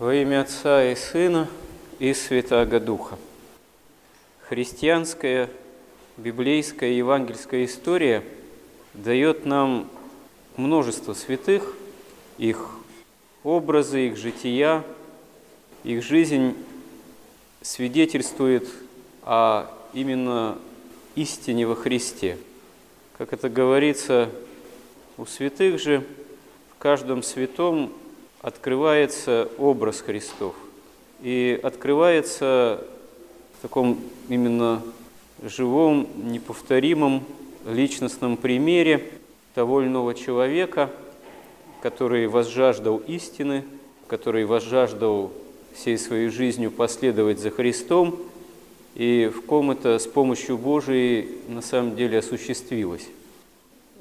Во имя Отца и Сына и Святаго Духа. Христианская, библейская, евангельская история дает нам множество святых, их образы, их жития, их жизнь свидетельствует о именно истине во Христе. Как это говорится, у святых же в каждом святом открывается образ Христов. И открывается в таком именно живом, неповторимом личностном примере того иного человека, который возжаждал истины, который возжаждал всей своей жизнью последовать за Христом, и в ком это с помощью Божией на самом деле осуществилось.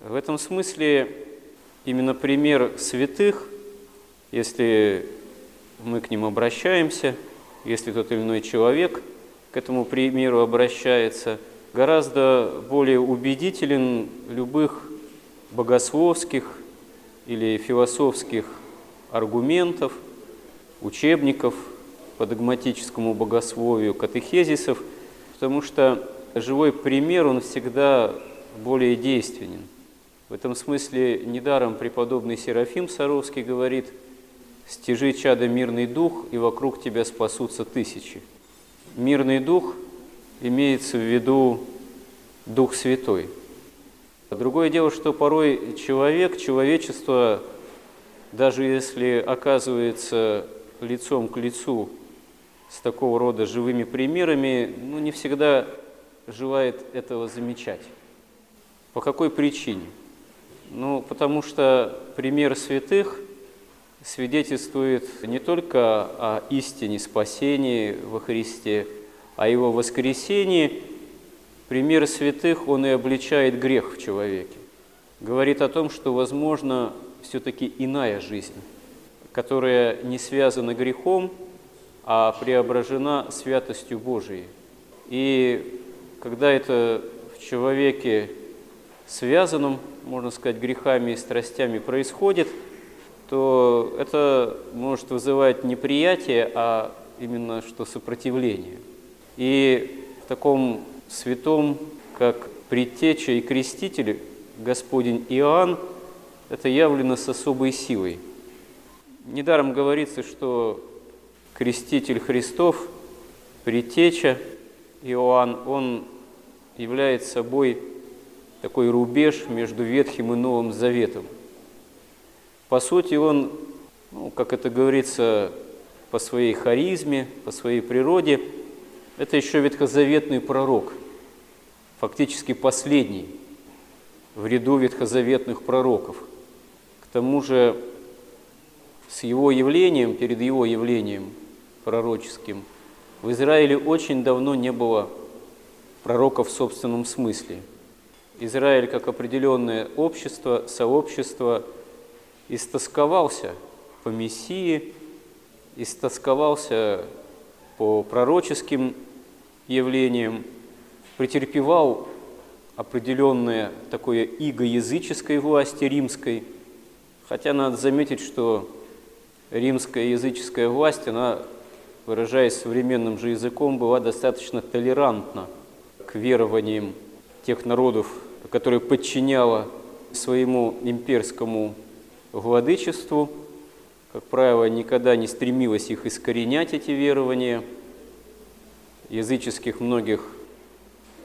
В этом смысле именно пример святых – если мы к ним обращаемся, если тот или иной человек к этому примеру обращается, гораздо более убедителен любых богословских или философских аргументов, учебников по догматическому богословию, катехезисов, потому что живой пример, он всегда более действенен. В этом смысле недаром преподобный Серафим Саровский говорит – Стяжи, чада, мирный дух, и вокруг тебя спасутся тысячи. Мирный дух имеется в виду Дух Святой. Другое дело, что порой человек, человечество, даже если оказывается лицом к лицу с такого рода живыми примерами, ну, не всегда желает этого замечать. По какой причине? Ну, потому что пример святых – свидетельствует не только о истине спасения во Христе, а о его воскресении. Пример святых, он и обличает грех в человеке. Говорит о том, что возможно все-таки иная жизнь, которая не связана грехом, а преображена святостью Божией. И когда это в человеке связанном, можно сказать, грехами и страстями происходит – то это может вызывать неприятие, а именно что сопротивление. И в таком святом, как предтеча и креститель, Господень Иоанн, это явлено с особой силой. Недаром говорится, что креститель Христов, предтеча Иоанн, он является собой такой рубеж между Ветхим и Новым Заветом – по сути, он, ну, как это говорится, по своей харизме, по своей природе, это еще ветхозаветный пророк, фактически последний в ряду ветхозаветных пророков. К тому же с его явлением, перед его явлением пророческим, в Израиле очень давно не было пророков в собственном смысле. Израиль как определенное общество, сообщество – истосковался по Мессии, истосковался по пророческим явлениям, претерпевал определенное такое иго языческой власти римской, хотя надо заметить, что римская языческая власть, она, выражаясь современным же языком, была достаточно толерантна к верованиям тех народов, которые подчиняла своему имперскому владычеству, как правило, никогда не стремилась их искоренять, эти верования. Языческих многих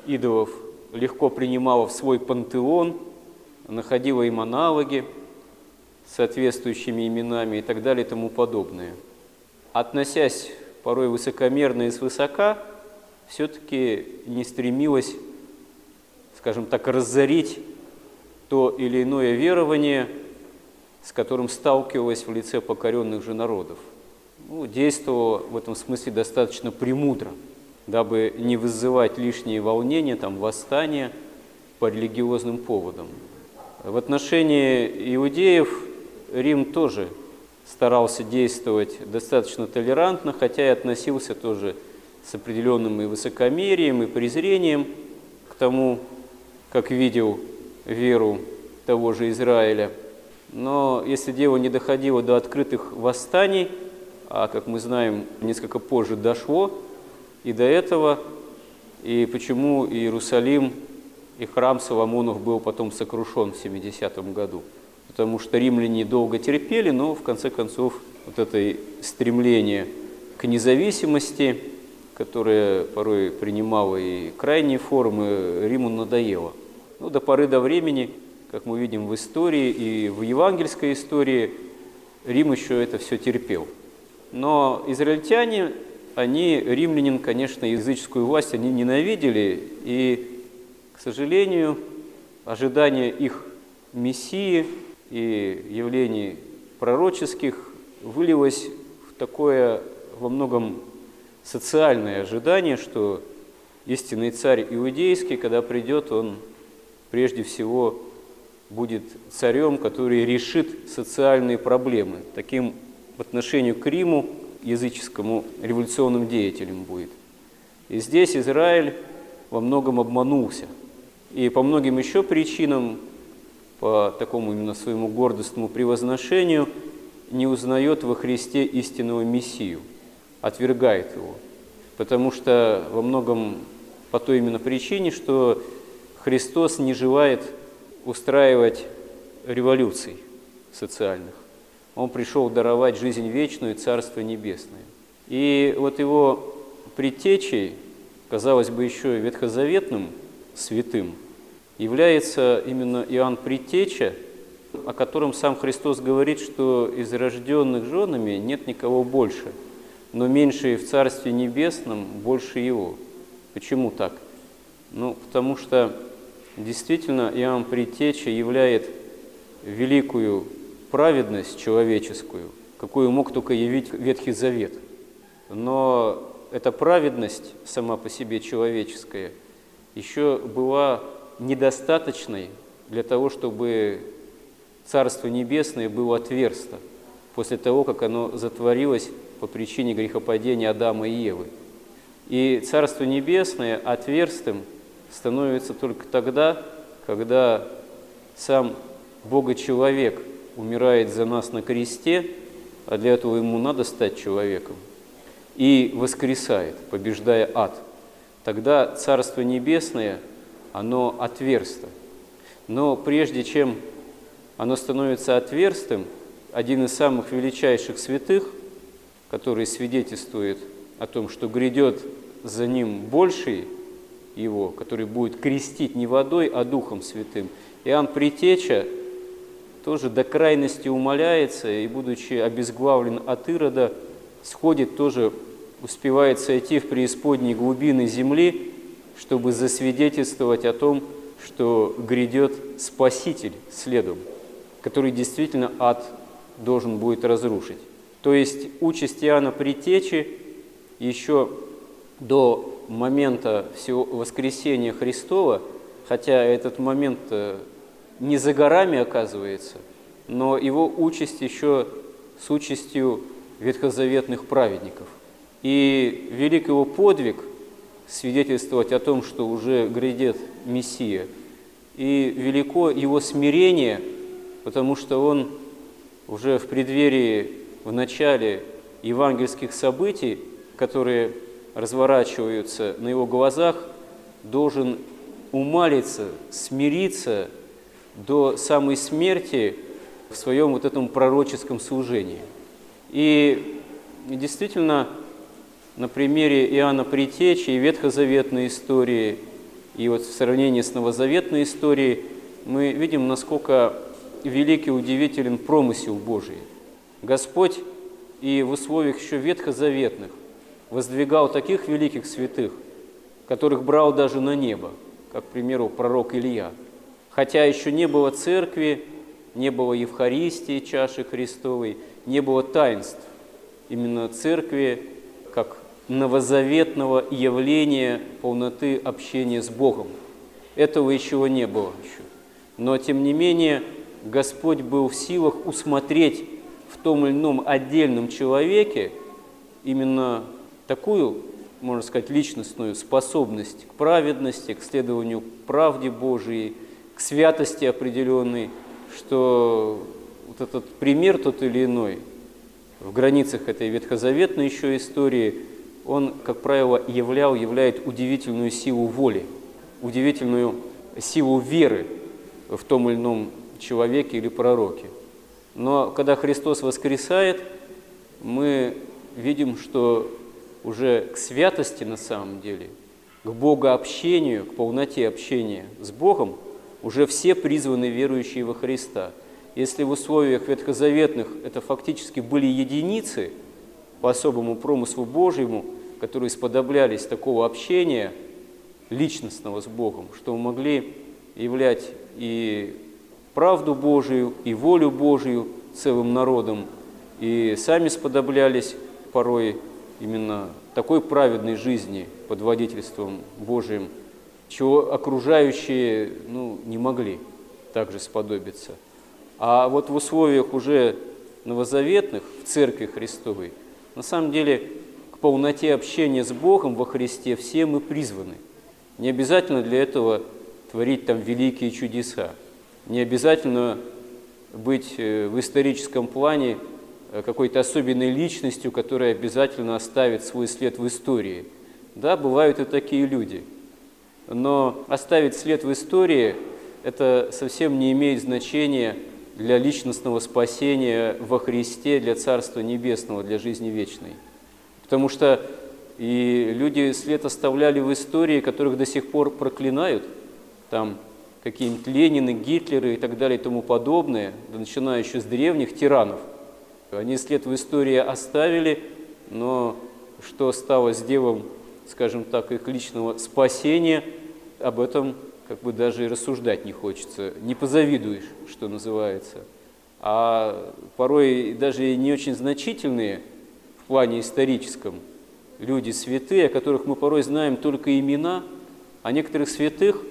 идолов легко принимала в свой пантеон, находила им аналоги с соответствующими именами и так далее и тому подобное. Относясь порой высокомерно и свысока, все-таки не стремилась, скажем так, разорить то или иное верование – с которым сталкивалась в лице покоренных же народов. Ну, действовала в этом смысле достаточно премудро, дабы не вызывать лишние волнения, там, восстания по религиозным поводам. В отношении иудеев Рим тоже старался действовать достаточно толерантно, хотя и относился тоже с определенным и высокомерием, и презрением к тому, как видел веру того же Израиля – но если дело не доходило до открытых восстаний а, как мы знаем, несколько позже дошло и до этого, и почему Иерусалим и храм Соломонов был потом сокрушен в 70 году. Потому что римляне долго терпели, но в конце концов вот это стремление к независимости, которое порой принимало и крайние формы, Риму надоело. Ну, до поры до времени, как мы видим в истории и в евангельской истории, Рим еще это все терпел. Но израильтяне, они, римлянин, конечно, языческую власть, они ненавидели, и, к сожалению, ожидание их мессии и явлений пророческих вылилось в такое во многом социальное ожидание, что истинный царь иудейский, когда придет, он прежде всего будет царем, который решит социальные проблемы. Таким в отношении к Риму, языческому революционным деятелем будет. И здесь Израиль во многом обманулся. И по многим еще причинам, по такому именно своему гордостному превозношению, не узнает во Христе истинного Мессию – отвергает его. Потому что во многом по той именно причине, что Христос не желает устраивать революций социальных. Он пришел даровать жизнь вечную и Царство Небесное. И вот его предтечей, казалось бы, еще и ветхозаветным святым, является именно Иоанн Предтеча, о котором сам Христос говорит, что из рожденных женами нет никого больше – но меньше в Царстве Небесном, больше его. Почему так? Ну, потому что действительно Иоанн Предтеча являет великую праведность человеческую, какую мог только явить Ветхий Завет. Но эта праведность сама по себе человеческая еще была недостаточной для того, чтобы Царство Небесное было отверсто после того, как оно затворилось по причине грехопадения Адама и Евы. И Царство Небесное отверстым становится только тогда, когда сам Бога-человек умирает за нас на кресте, а для этого ему надо стать человеком, и воскресает, побеждая ад. Тогда Царство Небесное, оно отверсто. Но прежде чем оно становится отверстым, один из самых величайших святых – который свидетельствует о том, что грядет за ним больший его, который будет крестить не водой, а Духом Святым. Иоанн Притеча тоже до крайности умоляется и, будучи обезглавлен от Ирода, сходит тоже, успевает сойти в преисподней глубины земли, чтобы засвидетельствовать о том, что грядет Спаситель следом, который действительно ад должен будет разрушить. То есть участь Иоанна Притечи еще до момента всего воскресения Христова, хотя этот момент э, не за горами оказывается, но его участь еще с участью ветхозаветных праведников. И велик его подвиг свидетельствовать о том, что уже грядет Мессия. И велико его смирение, потому что он уже в преддверии в начале евангельских событий, которые разворачиваются на его глазах, должен умалиться, смириться до самой смерти в своем вот этом пророческом служении. И действительно, на примере Иоанна Притечи и ветхозаветной истории, и вот в сравнении с новозаветной историей, мы видим, насколько великий и удивителен промысел Божий – Господь и в условиях еще ветхозаветных воздвигал таких великих святых, которых брал даже на небо, как, к примеру, пророк Илья. Хотя еще не было церкви, не было Евхаристии, чаши Христовой, не было таинств именно церкви, как новозаветного явления полноты общения с Богом. Этого еще не было еще. Но, тем не менее, Господь был в силах усмотреть том или ином отдельном человеке именно такую, можно сказать, личностную способность к праведности, к следованию правде Божией, к святости определенной, что вот этот пример тот или иной в границах этой ветхозаветной еще истории, он, как правило, являл, являет удивительную силу воли, удивительную силу веры в том или ином человеке или пророке. Но когда Христос воскресает, мы видим, что уже к святости на самом деле, к богообщению, к полноте общения с Богом уже все призваны верующие во Христа. Если в условиях ветхозаветных это фактически были единицы по особому промыслу Божьему, которые сподоблялись такого общения личностного с Богом, что могли являть и правду Божию, и волю Божию целым народом, и сами сподоблялись порой именно такой праведной жизни под водительством Божиим, чего окружающие ну, не могли также сподобиться. А вот в условиях уже новозаветных, в Церкви Христовой, на самом деле к полноте общения с Богом во Христе все мы призваны. Не обязательно для этого творить там великие чудеса. Не обязательно быть э, в историческом плане какой-то особенной личностью, которая обязательно оставит свой след в истории. Да, бывают и такие люди. Но оставить след в истории – это совсем не имеет значения для личностного спасения во Христе, для Царства Небесного, для жизни вечной. Потому что и люди след оставляли в истории, которых до сих пор проклинают, там какие-нибудь Ленины, Гитлеры и так далее и тому подобное, начиная еще с древних тиранов – они след в истории оставили, но что стало с делом, скажем так, их личного спасения, об этом как бы даже и рассуждать не хочется. Не позавидуешь, что называется. А порой даже не очень значительные в плане историческом люди святые, о которых мы порой знаем только имена, а некоторых святых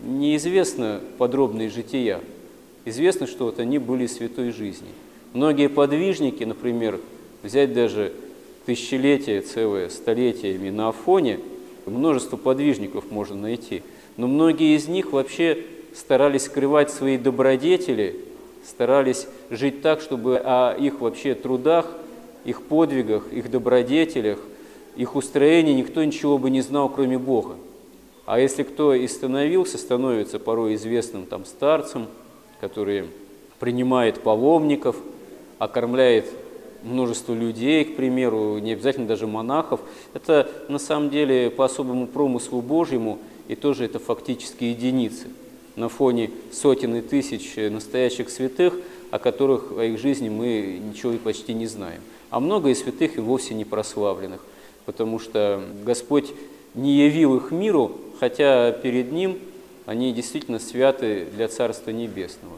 неизвестно подробные жития. Известно, что вот они были святой жизни – Многие подвижники, например, взять даже тысячелетия, целое столетиями на Афоне, множество подвижников можно найти, но многие из них вообще старались скрывать свои добродетели, старались жить так, чтобы о их вообще трудах, их подвигах, их добродетелях, их устроении никто ничего бы не знал, кроме Бога. А если кто и становился, становится порой известным там старцем, который принимает паломников – окормляет множество людей, к примеру, не обязательно даже монахов. Это на самом деле по особому промыслу Божьему, и тоже это фактически единицы на фоне сотен и тысяч настоящих святых, о которых о их жизни мы ничего и почти не знаем. А много и святых и вовсе не прославленных, потому что Господь не явил их миру, хотя перед Ним они действительно святы для Царства Небесного.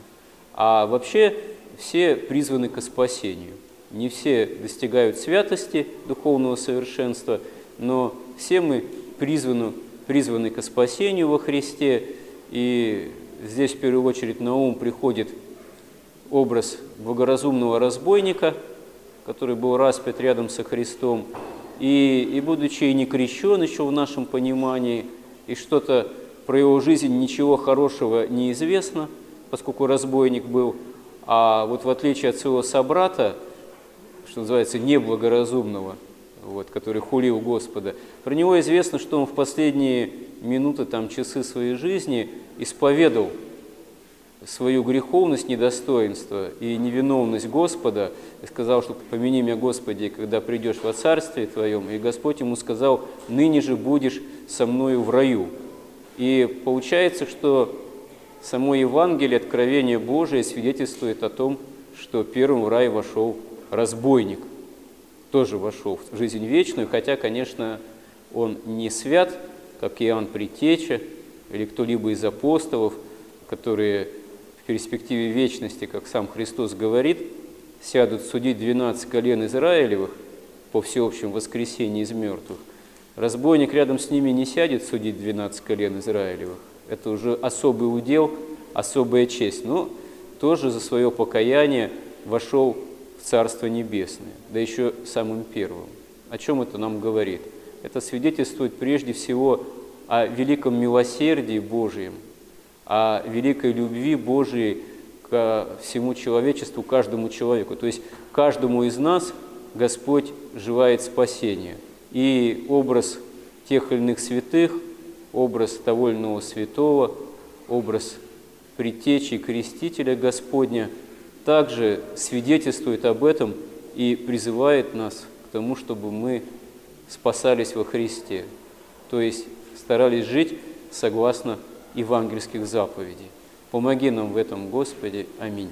А вообще все призваны к спасению. Не все достигают святости, духовного совершенства, но все мы призваны, призваны к спасению во Христе. И здесь в первую очередь на ум приходит образ благоразумного разбойника, который был распят рядом со Христом, и, и будучи и не крещен еще в нашем понимании, и что-то про его жизнь ничего хорошего не известно, поскольку разбойник был, а вот в отличие от своего собрата, что называется, неблагоразумного, вот, который хулил Господа, про него известно, что он в последние минуты, там, часы своей жизни исповедал свою греховность, недостоинство и невиновность Господа, и сказал, что «помяни меня, Господи, когда придешь во Царствие Твоем». И Господь ему сказал «ныне же будешь со мною в раю». И получается, что Само Евангелие, откровение Божие свидетельствует о том, что первым в рай вошел разбойник, тоже вошел в жизнь вечную, хотя, конечно, он не свят, как Иоанн Притеча или кто-либо из апостолов, которые в перспективе вечности, как сам Христос говорит, сядут судить 12 колен Израилевых по всеобщему воскресению из мертвых. Разбойник рядом с ними не сядет судить 12 колен Израилевых, это уже особый удел, особая честь. Но тоже за свое покаяние вошел в Царство Небесное, да еще самым первым. О чем это нам говорит? Это свидетельствует прежде всего о великом милосердии Божьем, о великой любви Божией ко всему человечеству, каждому человеку. То есть каждому из нас Господь желает спасения. И образ тех или иных святых, образ того святого, образ предтечи крестителя Господня также свидетельствует об этом и призывает нас к тому, чтобы мы спасались во Христе, то есть старались жить согласно евангельских заповедей. Помоги нам в этом, Господи. Аминь.